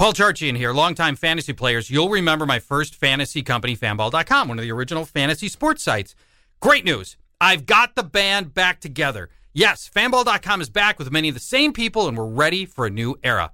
Paul Charchian here, longtime fantasy players. You'll remember my first fantasy company, fanball.com, one of the original fantasy sports sites. Great news. I've got the band back together. Yes, fanball.com is back with many of the same people, and we're ready for a new era.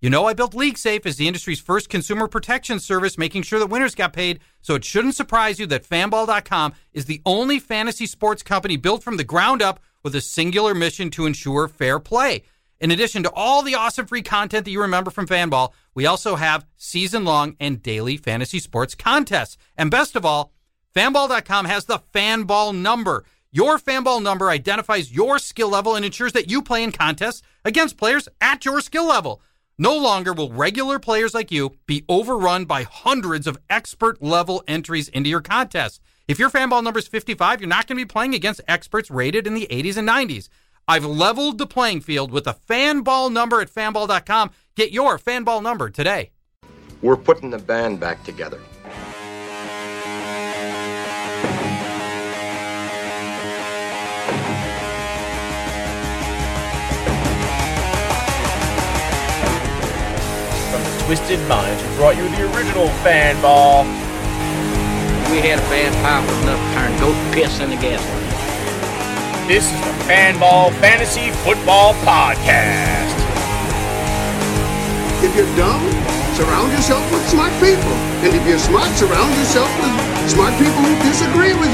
You know, I built LeagueSafe as the industry's first consumer protection service, making sure that winners got paid. So it shouldn't surprise you that fanball.com is the only fantasy sports company built from the ground up with a singular mission to ensure fair play. In addition to all the awesome free content that you remember from Fanball, we also have season long and daily fantasy sports contests. And best of all, fanball.com has the Fanball number. Your Fanball number identifies your skill level and ensures that you play in contests against players at your skill level. No longer will regular players like you be overrun by hundreds of expert level entries into your contest. If your Fanball number is 55, you're not going to be playing against experts rated in the 80s and 90s. I've leveled the playing field with a fanball number at fanball.com. Get your fanball number today. We're putting the band back together. From Twisted Minds, who brought you the original Fanball. We had a bad powerful enough to turn goat piss in the gasoline. This is the Fanball Fantasy Football Podcast. If you're dumb, surround yourself with smart people. And if you're smart, surround yourself with smart people who disagree with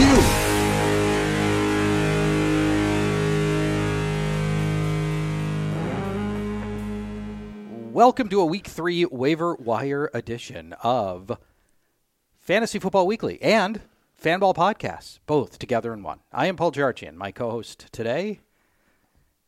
you. Welcome to a week three waiver wire edition of Fantasy Football Weekly and Fanball Podcasts, both together in one. I am Paul Charchian. My co-host today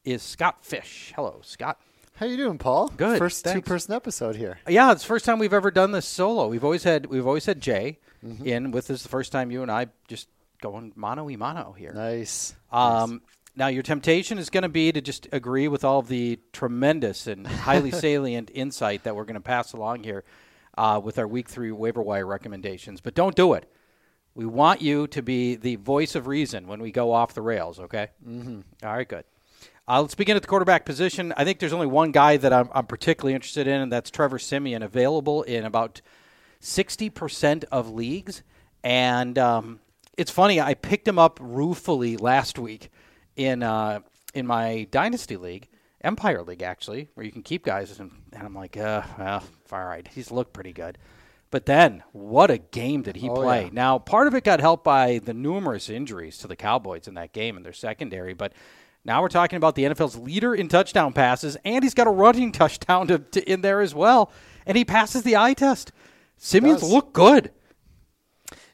is Scott Fish. Hello, Scott. How you doing, Paul? Good, First thanks. two-person episode here. Yeah, it's the first time we've ever done this solo. We've always had we've always had Jay Mm-hmm. in with us. The first time you and I just going mano y mano here. Nice. Um, now, your temptation is going to be to just agree with all of the tremendous and highly salient insight that we're going to pass along here uh, with our week three waiver wire recommendations. But don't do it. We want you to be the voice of reason when we go off the rails, okay? Mm-hmm. right, good. Uh, let's begin at the quarterback position. I think there's only one guy that I'm, I'm particularly interested in, and that's Trevor Siemian, available in about 60% of leagues. And um, it's funny, I picked him up ruefully last week in uh, in my dynasty league, Empire League actually, where you can keep guys, and, and I'm like, uh, well, all right, he's looked pretty good. But then, what a game did he Oh, play? yeah. Now, part of it got helped by the numerous injuries to the Cowboys in that game and their secondary, but now we're talking about the NFL's leader in touchdown passes, and he's got a running touchdown to, to in there as well, and he passes the eye test. Siemian's look good.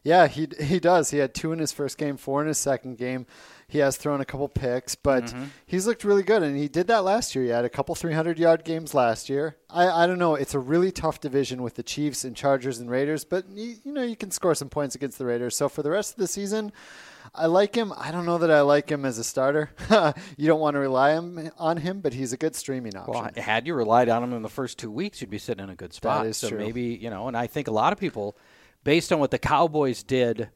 Yeah, he he does. He had two in his first game, four in his second game. He has thrown a couple picks, but Mm-hmm. he's looked really good, and he did that last year. He had a couple 300 yard games last year. I, I don't know. It's a really tough division with the Chiefs and Chargers and Raiders, but you, you know you can score some points against the Raiders. So for the rest of the season, I like him. I don't know that I like him as a starter. you don't want to rely on him, but he's a good streaming option. Well, had you relied on him in the first two weeks, you'd be sitting in a good spot. is so true. maybe you know, and I think a lot of people, based on what the Cowboys did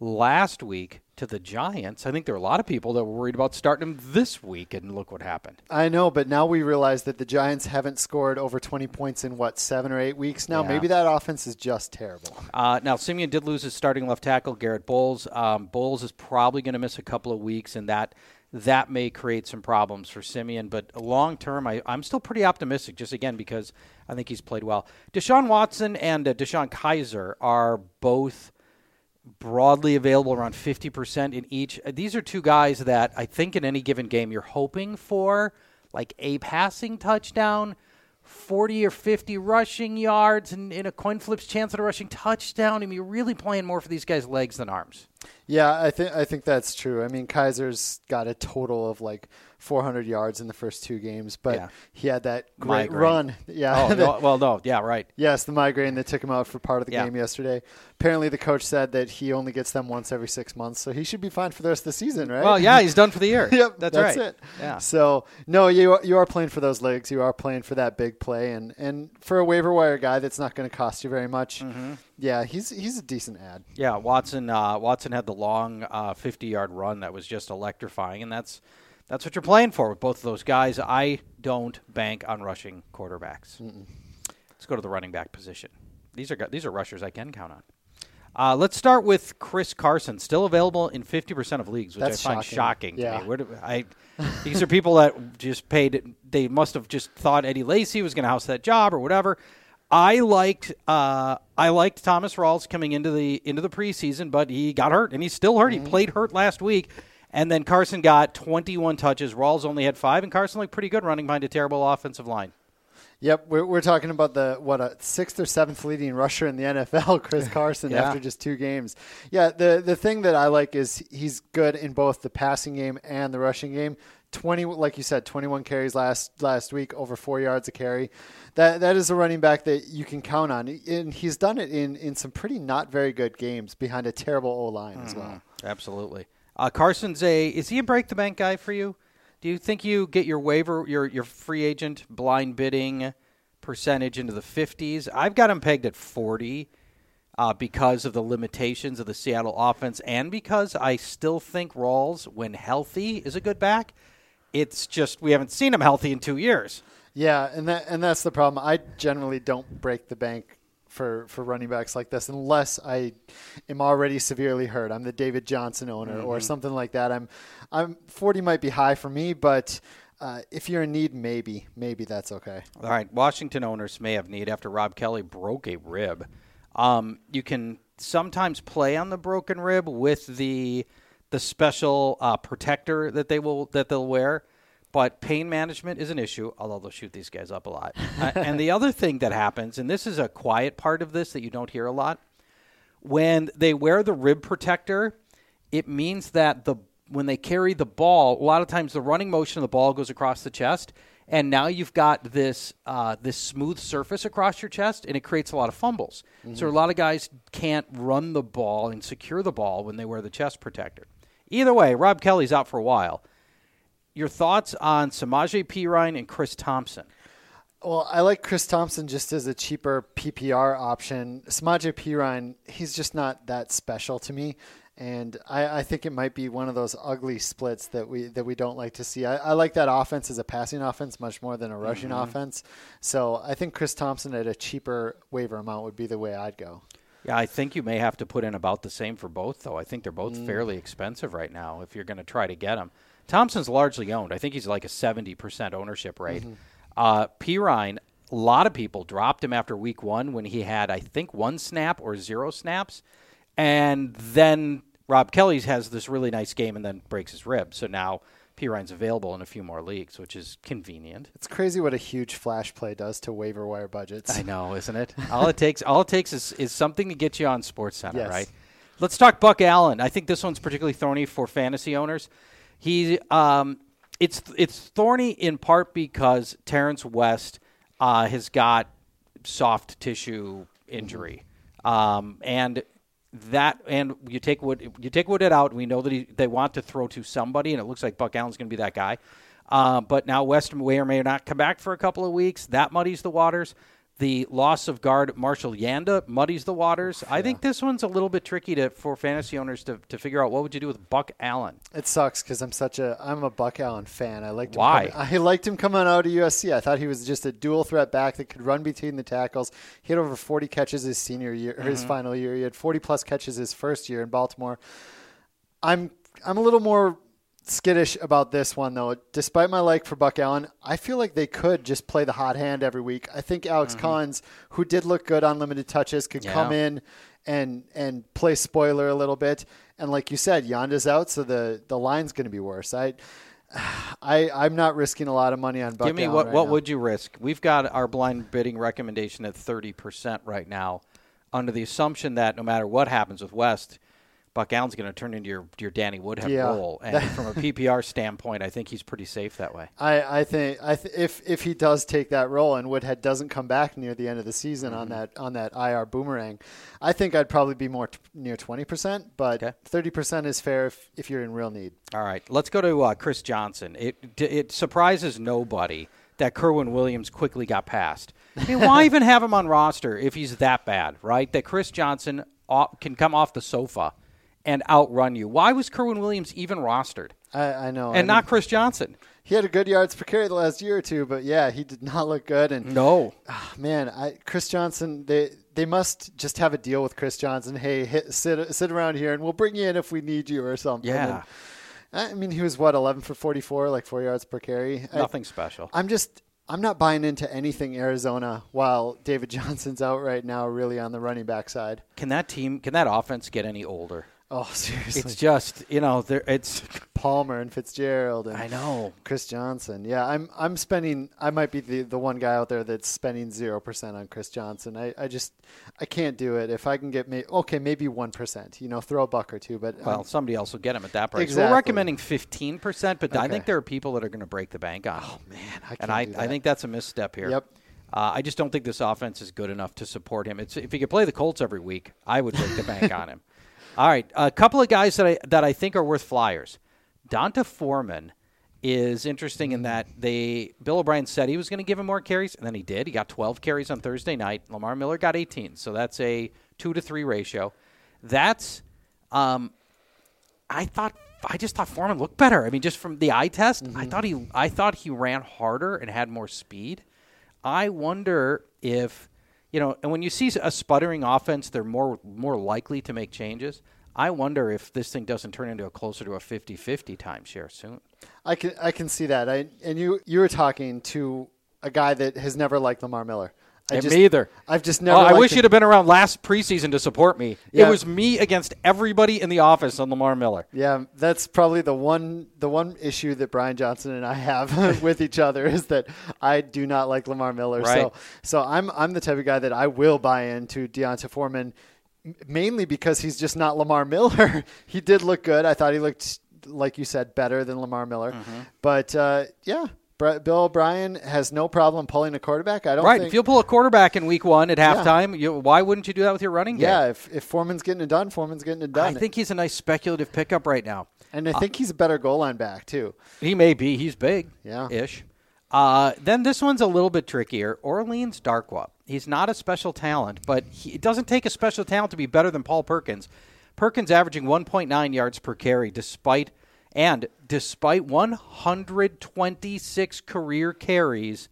last week to the Giants, I think there are a lot of people that were worried about starting him this week, and look what happened. I know, but now we realize that the Giants haven't scored over 20 points in what seven or eight weeks now. Yeah. Maybe that offense is just terrible. Uh, now, Siemian did lose his starting left tackle, Garett Bolles. Um, Bolles is probably going to miss a couple of weeks, and that that may create some problems for Siemian. But long term, I, I'm still pretty optimistic, just again because I think he's played well. Deshaun Watson and uh, DeShone Kizer are both broadly available around 50% in each. Uh, These are two guys that I think in any given game you're hoping for like a passing touchdown, 40 or 50 rushing yards, and in a coin flip's chance at a rushing touchdown. I mean, you're really playing more for these guys' legs than arms. Yeah, I think I think that's true. I mean, Kizer's got a total of like 400 yards in the first two games, but Yeah. he had that great Migraine. run. Yeah. Oh, no, well, no, yeah, right. Yes, the migraine that took him out for part of the Yeah. game yesterday. Apparently, the coach said that he only gets them once every six months, so he should be fine for the rest of the season, right? Well, yeah, he's done for the year. yep, that's, that's, right. it. Yeah. So no, you are, you are playing for those legs. You are playing for that big play, and and for a waiver wire guy, that's not going to cost you very much. Mm-hmm. Yeah, he's he's a decent ad. Yeah, Watson. Uh, Watson had the long uh, fifty-yard run that was just electrifying, and that's that's what you're playing for with both of those guys. I don't bank on rushing quarterbacks. Let's go to the running back position. These are these are rushers I can count on. Uh, let's start with Chris Carson, still available in 50% of leagues, which That's I find shocking. shocking, to Yeah. me. Where do, I, these are people that just paid. They must have just thought Eddie Lacy was going to house that job or whatever. I liked uh, I liked Thomas Rawls coming into the into the preseason, but he got hurt and he's still hurt. He played hurt last week, and then Carson got 21 touches. Rawls only had five, and Carson looked pretty good running behind a terrible offensive line. Yep, we're, we're talking about the what a sixth or seventh leading rusher in the NFL, Chris Carson, Yeah. after just two games. Yeah, the the thing that I like is he's good in both the passing game and the rushing game. Twenty, like you said, twenty one carries last last week, over four yards a carry. That that is a running back that you can count on, and he's done it in in some pretty not very good games behind a terrible O line as well. Mm-hmm. Absolutely. Uh, Carson's a is he a break the bank guy for you? Do you think you get your waiver your your free agent blind bidding percentage into the 50s? I've got him pegged at 40 uh, because of the limitations of the Seattle offense and because I still think Rawls when healthy is a good back. It's just we haven't seen him healthy in 2 years. Yeah, and that and that's the problem. I generally don't break the bank for for running backs like this unless I am already severely hurt. I'm the David Johnson owner or something like that. I'm I'm 40 might be high for me, but uh, if you're in need, maybe maybe that's okay. All right, Washington owners may have need after Rob Kelley broke a rib. Um, you can sometimes play on the broken rib with the the special uh, protector that they will that they'll wear, but pain management is an issue. Although they'll shoot these guys up a lot. uh, and the other thing that happens, and this is a quiet part of this that you don't hear a lot, when they wear the rib protector, it means that the when they carry the ball, a lot of times the running motion of the ball goes across the chest, and now you've got this uh, this smooth surface across your chest, and it creates a lot of fumbles. So a lot of guys can't run the ball and secure the ball when they wear the chest protector. Either way, Rob Kelley's out for a while. Your thoughts on Samaje Perine and Chris Thompson? Well, I like Chris Thompson just as a cheaper PPR option. Samaje Perine, he's just not that special to me, and I, I think it might be one of those ugly splits that we that we don't like to see. I, I like that offense as a passing offense much more than a rushing mm-hmm. offense. So I think Chris Thompson at a cheaper waiver amount would be the way I'd go. Yeah, I think you may have to put in about the same for both, though. I think they're both mm. fairly expensive right now if you're going to try to get them. Thompson's largely owned. I think he's like a 70% ownership rate. Uh, Perine, a lot of people dropped him after week one when he had, I think, one snap or zero snaps. And then Rob Kelley's has this really nice game and then breaks his rib. So now Perine's available in a few more leagues, which is convenient. It's crazy what a huge flash play does to waiver wire budgets. I know, isn't it? All it takes, all it takes is, is something to get you on Sports Center, Yes. right? Let's talk Buck Allen. I think this one's particularly thorny for fantasy owners. He, um, it's it's thorny in part because Terrance West uh, has got soft tissue injury, um, and that and you take Wood you take Woodhead out. We know that he, they want to throw to somebody, and it looks like Buck Allen's going to be that guy. Uh, but now West may or may not come back for a couple of weeks. That muddies the waters. The loss of guard Marshall Yanda muddies the waters. I think this one's a little bit tricky to for fantasy owners to, to figure out what would you do with Buck Allen. It sucks because I'm such a I'm a Buck Allen fan. I liked him Why? coming- I liked him coming out of USC. I thought he was just a dual threat back that could run between the tackles. He had over 40 catches his senior year, or his mm-hmm. final year. He had 40 plus catches his first year in Baltimore. I'm I'm a little more skittish about this one though. Despite my like for Buck Allen, I feel like they could just play the hot hand every week. I think Alex mm-hmm. Collins, who did look good on limited touches, could Yeah. come in and and play spoiler a little bit. And like you said, Yanda's out, so the the line's going to be worse. I. I I'm not risking a lot of money on Buck Give me Allen what right what now. would you risk? We've got our blind bidding recommendation at thirty percent right now, under the assumption that no matter what happens with West, Buck Allen's going to turn into your your Danny Woodhead Yeah. role, and from a PPR standpoint, I think he's pretty safe that way. I, I think I th- if if he does take that role and Woodhead doesn't come back near the end of the season on that on that IR boomerang, I think I'd probably be more t- near twenty percent, but Okay. thirty percent is fair if, if you're in real need. All right, let's go to uh, Chris Johnson. It it surprises nobody that Kerwynn Williams quickly got passed. I mean, why even have him on roster if he's that bad, right? That Chris Johnson o- can come off the sofa and outrun you. Why was Kerwynn Williams even rostered I, I know, I and mean, not Chris Johnson? he had a good yards per carry the last year or two, but yeah, he did not look good. And No. Ah, man, I, Chris Johnson, they they must just have a deal with Chris Johnson. Hey, hit, sit sit around here, and we'll bring you in if we need you or something. Yeah. And, I mean, he was what eleven for forty four, like four yards per carry. I- Nothing special. I'm just I'm not buying into anything Arizona while David Johnson's out right now, really on the running back side. Can that team, can that offense get any older? Oh, seriously, It's just, you know, there it's Palmer and Fitzgerald and I know. Chris Johnson. Yeah, I'm I'm spending. I might be the, the one guy out there that's spending zero percent on Chris Johnson. I, I just I can't do it. If I can get may, okay, maybe one percent. You know, throw a buck or two. But Well, um, somebody else will get him at that price. Exactly. We're recommending 15%, but I think there are people that are going to break the bank on. Oh, man, I And I, I think that's a misstep here. Yep. Uh, I just don't think this offense is good enough to support him. It's, if he could play the Colts every week, I would break the bank on him. All right, a couple of guys that I that I think are worth flyers. D'Onta Foreman is interesting in that they Bill O'Brien said he was going to give him more carries, and then he did. He got 12 carries on Thursday night. Lamar Miller got 18, so that's a two to three ratio. That's um, I thought I just thought Foreman looked better. I mean, just from the eye test, I thought he I thought he ran harder and had more speed. I wonder if you know, and when you see a sputtering offense, they're more more likely to make changes. I wonder if this thing doesn't turn into a closer to a 50-50 timeshare soon. I can I can see that. I and you you were talking to a guy that has never liked Lamar Miller. I just, me either. I've just Oh, never. I wish him. you'd have been around last preseason to support me. Yeah. It was me against everybody in the office on Lamar Miller. Yeah, that's probably the one the one issue that Brian Johnson and I have with each other is that I do not like Lamar Miller. Right. So so I'm I'm the type of guy that I will buy into D'Onta Foreman mainly because he's just not Lamar Miller. he did look good. I thought he looked like you said better than Lamar Miller. Mm-hmm. But uh, yeah, Bill O'Brien has no problem pulling a quarterback. I don't Right. think If you'll pull a quarterback in week one at halftime, you, why wouldn't you do that with your running game? Yeah, if, if Foreman's getting it done, Foreman's getting it done. I think he's a nice speculative pickup right now. and I think he's a better goal line back too. He may be. He's big. Yeah. Ish. Uh, then this one's a little bit trickier. Orleans Darkwa. He's not a special talent, but he, it doesn't take a special talent to be better than Paul Perkins. Perkins averaging 1.9 yards per carry despite and despite 126 career carries,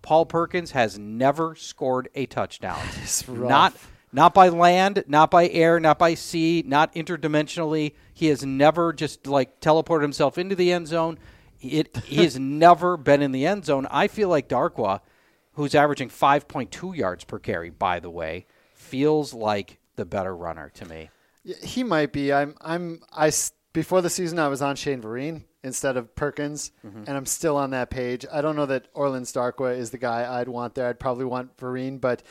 Paul Perkins has never scored a touchdown. rough. Not not by land, not by air, not by sea, not interdimensionally. He has never just like teleported himself into the end zone. It he has never been in the end zone. I feel like Darkwa, who's averaging 5.2 yards per carry, by the way, feels like the better runner to me. He might be. I'm. I'm. I s- before the season I was on Shane Vereen instead of Perkins, Mm-hmm. and I'm still on that page. I don't know that Orleans Darkwa is the guy I'd want there. I'd probably want Vereen, but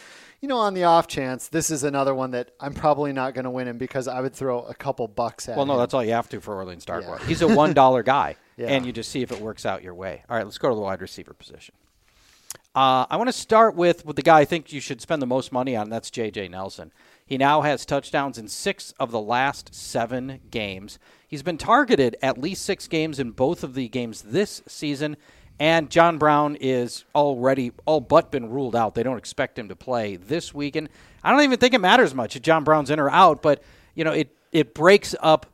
you know, on the off chance, this is another one that I'm probably not going to win him because I would throw a couple bucks at. Well, no, him. that's all you have to for Orleans Darkwa. Yeah. He's a one dollar guy, Yeah. and you just see if it works out your way. All right, let's go to the wide receiver position. Uh, I want to start with with the guy I think you should spend the most money on. and That's J.J. Nelson. He now has touchdowns in six of the last seven games. He's been targeted at least six games in both of the games this season. And John Brown is already all but been ruled out. They don't expect him to play this weekend. I don't even think it matters much if John Brown's in or out, but you know it it breaks up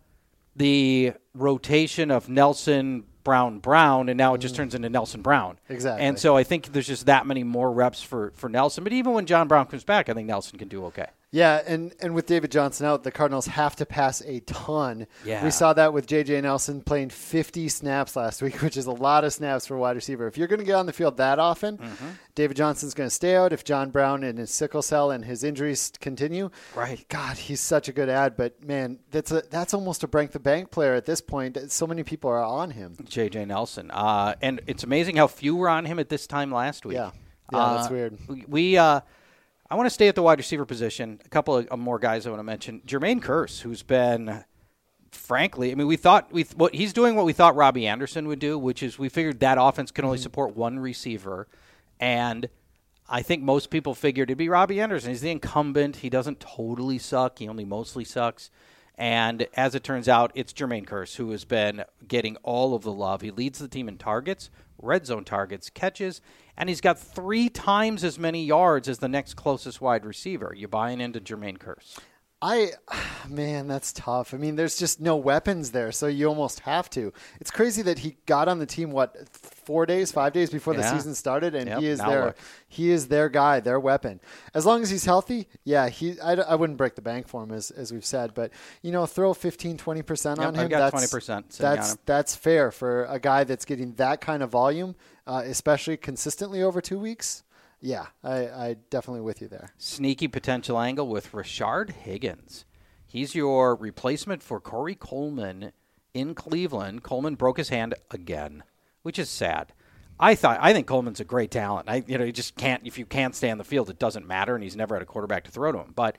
the rotation of Nelson Brown Brown, and now it just turns into Nelson Brown. Mm. Exactly. And so I think there's just that many more reps for for Nelson. But even when John Brown comes back, I think Nelson can do okay. Yeah, and, and with David Johnson out, the Cardinals have to pass a ton. Yeah. We saw that with J.J. Nelson playing 50 snaps last week, which is a lot of snaps for a wide receiver. If you're going to get on the field that often, Mm-hmm. David Johnson's going to stay out. If John Brown and his sickle cell and his injuries continue, Right. God, he's such a good ad. But man, that's a that's almost a break the bank player at this point. So many people are on him. J.J. Nelson. Uh, and it's amazing how few were on him at this time last week. Yeah. Yeah, that's Uh, weird. we- We, uh, I want to stay at the wide receiver position. A couple of more guys I want to mention. Jermaine Kearse, who's been frankly, I mean, we thought we what he's doing what we thought Robbie Anderson would do, which is we figured that offense can only Mm-hmm. support one receiver, and I think most people figured it'd be Robbie Anderson. He's the incumbent. He doesn't totally suck. He only mostly sucks. And as it turns out, it's Jermaine Kearse who has been getting all of the love. He leads the team in targets, red zone targets, catches, and he's got three times as many yards as the next closest wide receiver. You buying into Jermaine Kearse? I, man, that's tough. I mean, there's just no weapons there, so you almost have to. It's crazy that he got on the team what four days, five days before the season started, and Yep, he is their look. he is their guy, their weapon. As long as he's healthy, yeah, he I, I wouldn't break the bank for him as as we've said, but you know, throw 15, 20 percent Yep, on I've him. that's 20% sitting on That's that's fair for a guy that's getting that kind of volume, uh, especially consistently over two weeks. Yeah, I, I definitely with you there. sneaky potential angle with Rashard Higgins. He's your replacement for Corey Coleman in Cleveland. Coleman broke his hand again, which is sad. I thought I think Coleman's a great talent. I you know you just can't if you can't stay on the field, it doesn't matter, and he's never had a quarterback to throw to him. But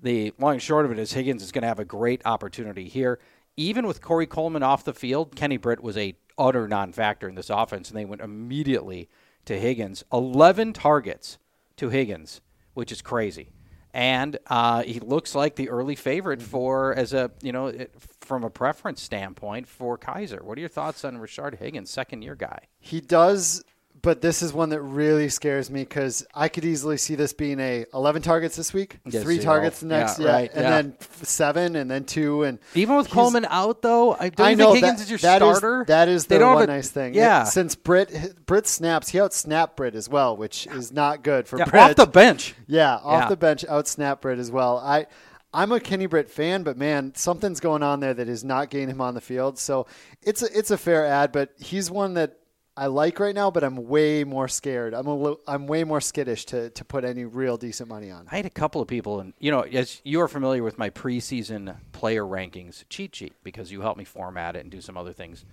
the long and short of it is Higgins is going to have a great opportunity here. Even with Corey Coleman off the field, Kenny Britt was a utter non-factor in this offense, and they went immediately to Higgins. Eleven targets to Higgins, which is crazy. And uh, he looks like the early favorite for, as a you know, it, from a preference standpoint for Kizer. What are your thoughts on Richard Higgins, second year guy? He does, but this is one that really scares me because I could easily see this being a 11 targets this week, Yeah, three targets the next, Yeah, yeah, right, and yeah. then seven, and then two, and Even with Coleman out, though, I don't I know think Higgins that, is your that is- starter. that is the one a- nice thing. Yeah, since Britt Britt snaps, he out snap Britt as well, which is not good for Yeah, Britt. off the bench. Yeah, off the bench, out snap Britt as well. I, I'm a Kenny Britt fan, but man, something's going on there that is not getting him on the field. So it's a, it's a fair ad, but he's one that I like right now, but I'm way more scared. I'm a li- I'm way more skittish to, to put any real decent money on. I had a couple of people, and you know, as you are familiar with my preseason player rankings cheat sheet because you helped me format it and do some other things,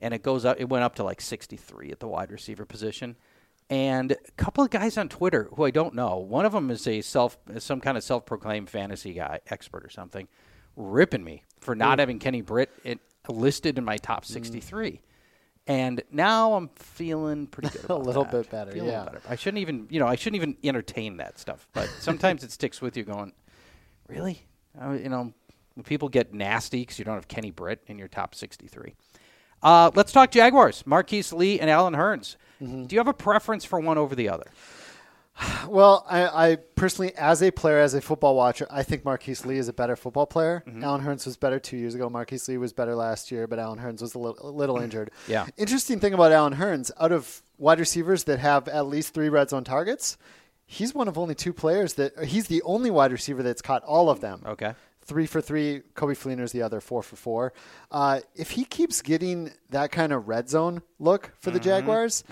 and it goes up. It went up to like 63 at the wide receiver position, and a couple of guys on Twitter who I don't know. One of them is a self, some kind of self-proclaimed fantasy guy expert or something, ripping me for not having Kenny Britt it, listed in my top mm. 63. And now I'm feeling pretty good. About little that. bit better, Feeling yeah. better. I shouldn't even, you know, I shouldn't even entertain that stuff. But sometimes it sticks with you, going, really, uh, you know, when people get nasty because you don't have Kenny Britt in your top 63. Uh, let's talk Jaguars. Marquise Lee and Allen Hurns. Mm-hmm. Do you have a preference for one over the other? Well, I, I personally, as a player, as a football watcher, I think Marquise Lee is a better football player. Mm-hmm. Allen Hurns was better two years ago. Marquise Lee was better last year, but Allen Hurns was a little, a little injured. Yeah. Interesting thing about Allen Hurns, out of wide receivers that have at least three red zone targets, he's one of only two players that he's the only wide receiver that's caught all of them. Okay. Three for three. Coby Fleener's the other four for four. Uh, if he keeps getting that kind of red zone look for Mm-hmm. the Jaguars,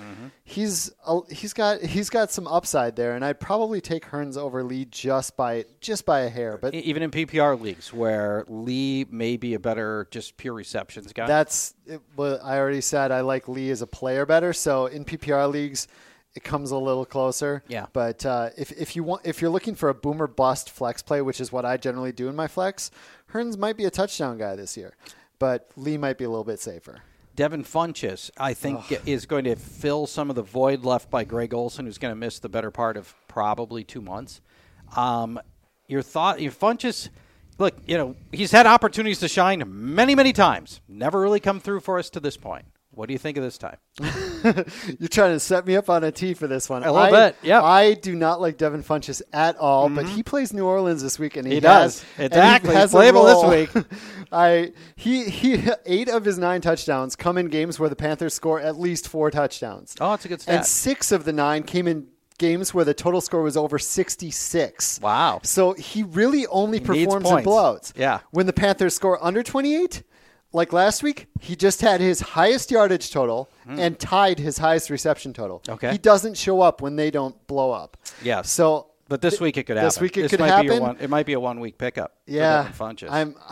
he's uh, he's got he's got some upside there, and I'd probably take Hurns over Lee just by just by a hair. But Even in PPR leagues where Lee may be a better just pure receptions guy. that's it, well, I already said I like Lee as a player better. So in PPR leagues, it comes a little closer. Yeah. But uh, if if you want if you're looking for a boomer bust flex play, which is what I generally do in my flex, Hurns might be a touchdown guy this year, but Lee might be a little bit safer. Devin Funchess, I think, is going to fill some of the void left by Greg Olsen, who's going to miss the better part of probably two months. Um, your thought, your Funchess, look, you know, he's had opportunities to shine many, many times. Never really come through for us to this point. What do you think of this time? You're trying to set me up on a tee for this one. A little I, bit, yep. I do not like Devin Funchess at all, but mm-hmm. he plays New Orleans this week, and he, He does. has- Exactly. He has a Playable this week. I he he eight of his nine touchdowns come in games where the Panthers score at least four touchdowns. Oh, it's a good stat. And six of the nine came in games where the total score was over 66. Wow. So he really only He performs in blowouts. Yeah. When the Panthers score under 28, like last week, he just had his highest yardage total and tied his highest reception total. Okay. He doesn't show up when they don't blow up. Yeah. So But this week it could happen. This week it this could happen. one, it might be a one week pickup. yeah, For I'm.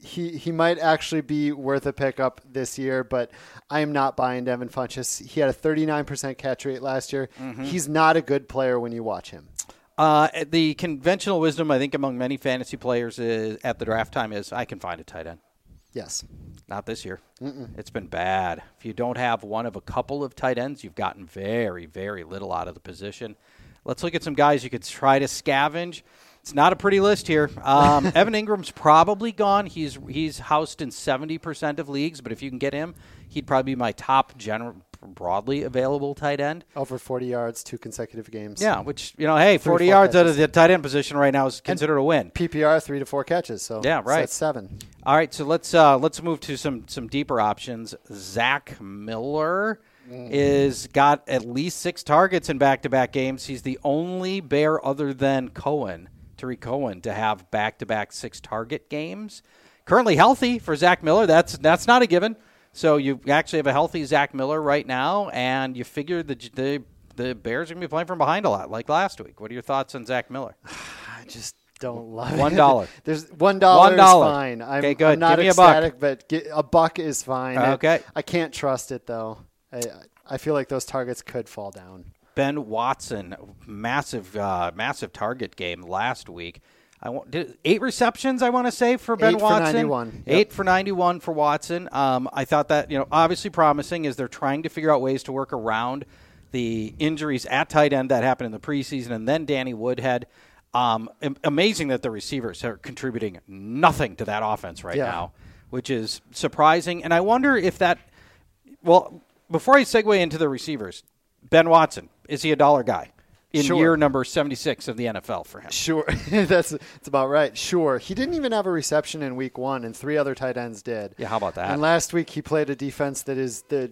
He he might actually be worth a pickup this year, but I am not buying Devin Funchess. He had a 39% catch rate last year. Mm-hmm. He's not a good player when you watch him. Uh, the conventional wisdom, I think, among many fantasy players is at the draft time is I can find a tight end. Yes. Not this year. It's been bad. If you don't have one of a couple of tight ends, you've gotten very, very little out of the position. Let's look at some guys you could try to scavenge. It's not a pretty list here. Um, Evan Engram's probably gone. He's he's housed in seventy percent of leagues, but if you can get him, he'd probably be my top general broadly available tight end. Over 40 yards, two consecutive games. Yeah, which you know, hey, 40 yards out of the tight end position right now is considered a win. PPR, three to four catches. So Yeah, so right. that's seven. All right, so let's uh, let's move to some some deeper options. Zach Miller is got at least six targets in back to back games. He's the only Bear other than Cohen, Tarik Cohen, to have back to back six target games. Currently healthy for Zach Miller. That's that's not a given. So you actually have a healthy Zach Miller right now, and you figure the the the Bears are going to be playing from behind a lot, like last week. What are your thoughts on Zach Miller? I just don't love One it. dollar. There's one dollar. One is fine. I'm, Okay, good. I'm not Give me a buck. ecstatic, but get, a buck is fine. I- Okay. I, can't trust it though. I, I feel like those targets could fall down. Ben Watson, massive, uh, massive target game last week. I want eight receptions. I want to say for Ben Eight for Watson. 91. Yep. Eight for ninety-one for Watson. Um, I thought that you know obviously promising as they're trying to figure out ways to work around the injuries at tight end that happened in the preseason, and then Danny Woodhead. Um, amazing that the receivers are contributing nothing to that offense right Yeah. now, which is surprising. And I wonder if that well, before I segue into the receivers, Ben Watson, is he a dollar guy in Sure. year number 76 of the NFL for him? Sure, that's that's about right. Sure, he didn't even have a reception in week one, and three other tight ends did. Yeah, how about that? And last week he played a defense that is the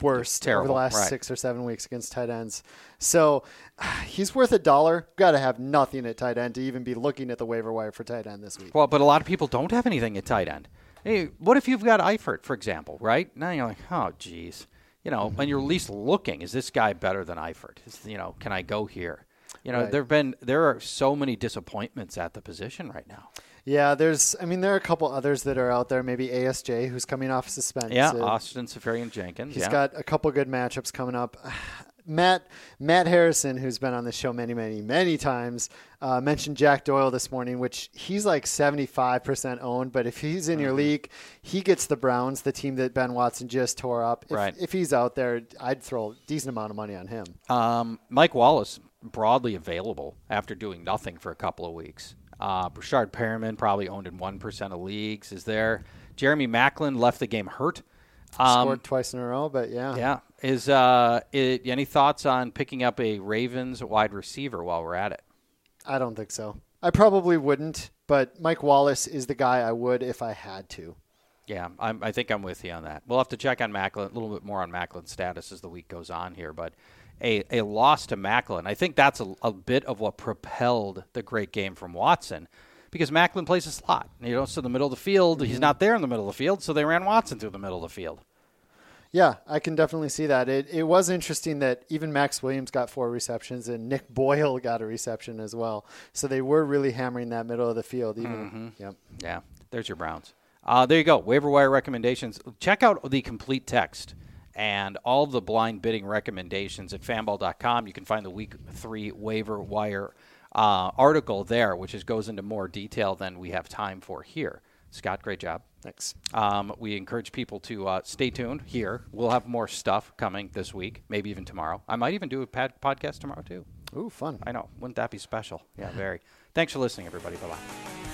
worst over the last right. six or seven weeks against tight ends. So he's worth a dollar. Got to have nothing at tight end to even be looking at the waiver wire for tight end this week. Well, but a lot of people don't have anything at tight end. Hey, what if you've got Eifert, for example, right? Now you're like, oh, geez. You know, and you're least looking, is this guy better than Eifert? Is, you know, can I go here? You know, Right. there've been there are so many disappointments at the position right now. Yeah, there's. I mean, there are a couple others that are out there. Maybe ASJ, who's coming off suspension. Yeah, Austin Seferian-Jenkins. He's yeah. got a couple good matchups coming up. Matt Matt Harrison, who's been on the show many, many, many times, uh, mentioned Jack Doyle this morning, which he's like seventy five percent owned. But if he's in your Mm-hmm. league, he gets the Browns, the team that Ben Watson just tore up. If, Right. if he's out there, I'd throw a decent amount of money on him. Um, Mike Wallace broadly available after doing nothing for a couple of weeks. Uh, Breshad Perriman probably owned in one percent of leagues. Is there? Jeremy Maclin left the game hurt. Um, Scored twice in a row, but yeah, yeah. Is uh, i any thoughts on picking up a Ravens wide receiver while we're at it? I don't think so. I probably wouldn't, but Mike Wallace is the guy I would if I had to. Yeah, I'm, I think I'm with you on that. We'll have to check on Maclin a little bit more on Maclin's status as the week goes on here, but a, a loss to Macklin, I think that's a, a bit of what propelled the great game from Watson because Maclin plays a slot. You know, so the middle of the field, he's not there in the middle of the field, so they ran Watson through the middle of the field. Yeah, I can definitely see that. It it was interesting that even Maxx Williams got four receptions and Nick Boyle got a reception as well. So they were really hammering that middle of the field. Even yep. Yeah, there's your Browns. Uh, there you go. Waiver wire recommendations. Check out the complete text and all the blind bidding recommendations at fanball.com. You can find the week three waiver wire uh, article there, which is, goes into more detail than we have time for here. Scott, great job. Thanks. Um, we encourage people to uh, stay tuned here. We'll have more stuff coming this week, maybe even tomorrow. I might even do a pad- podcast tomorrow, too. Ooh, fun. I know. Wouldn't that be special? Yeah, very. Thanks for listening, everybody. Bye bye.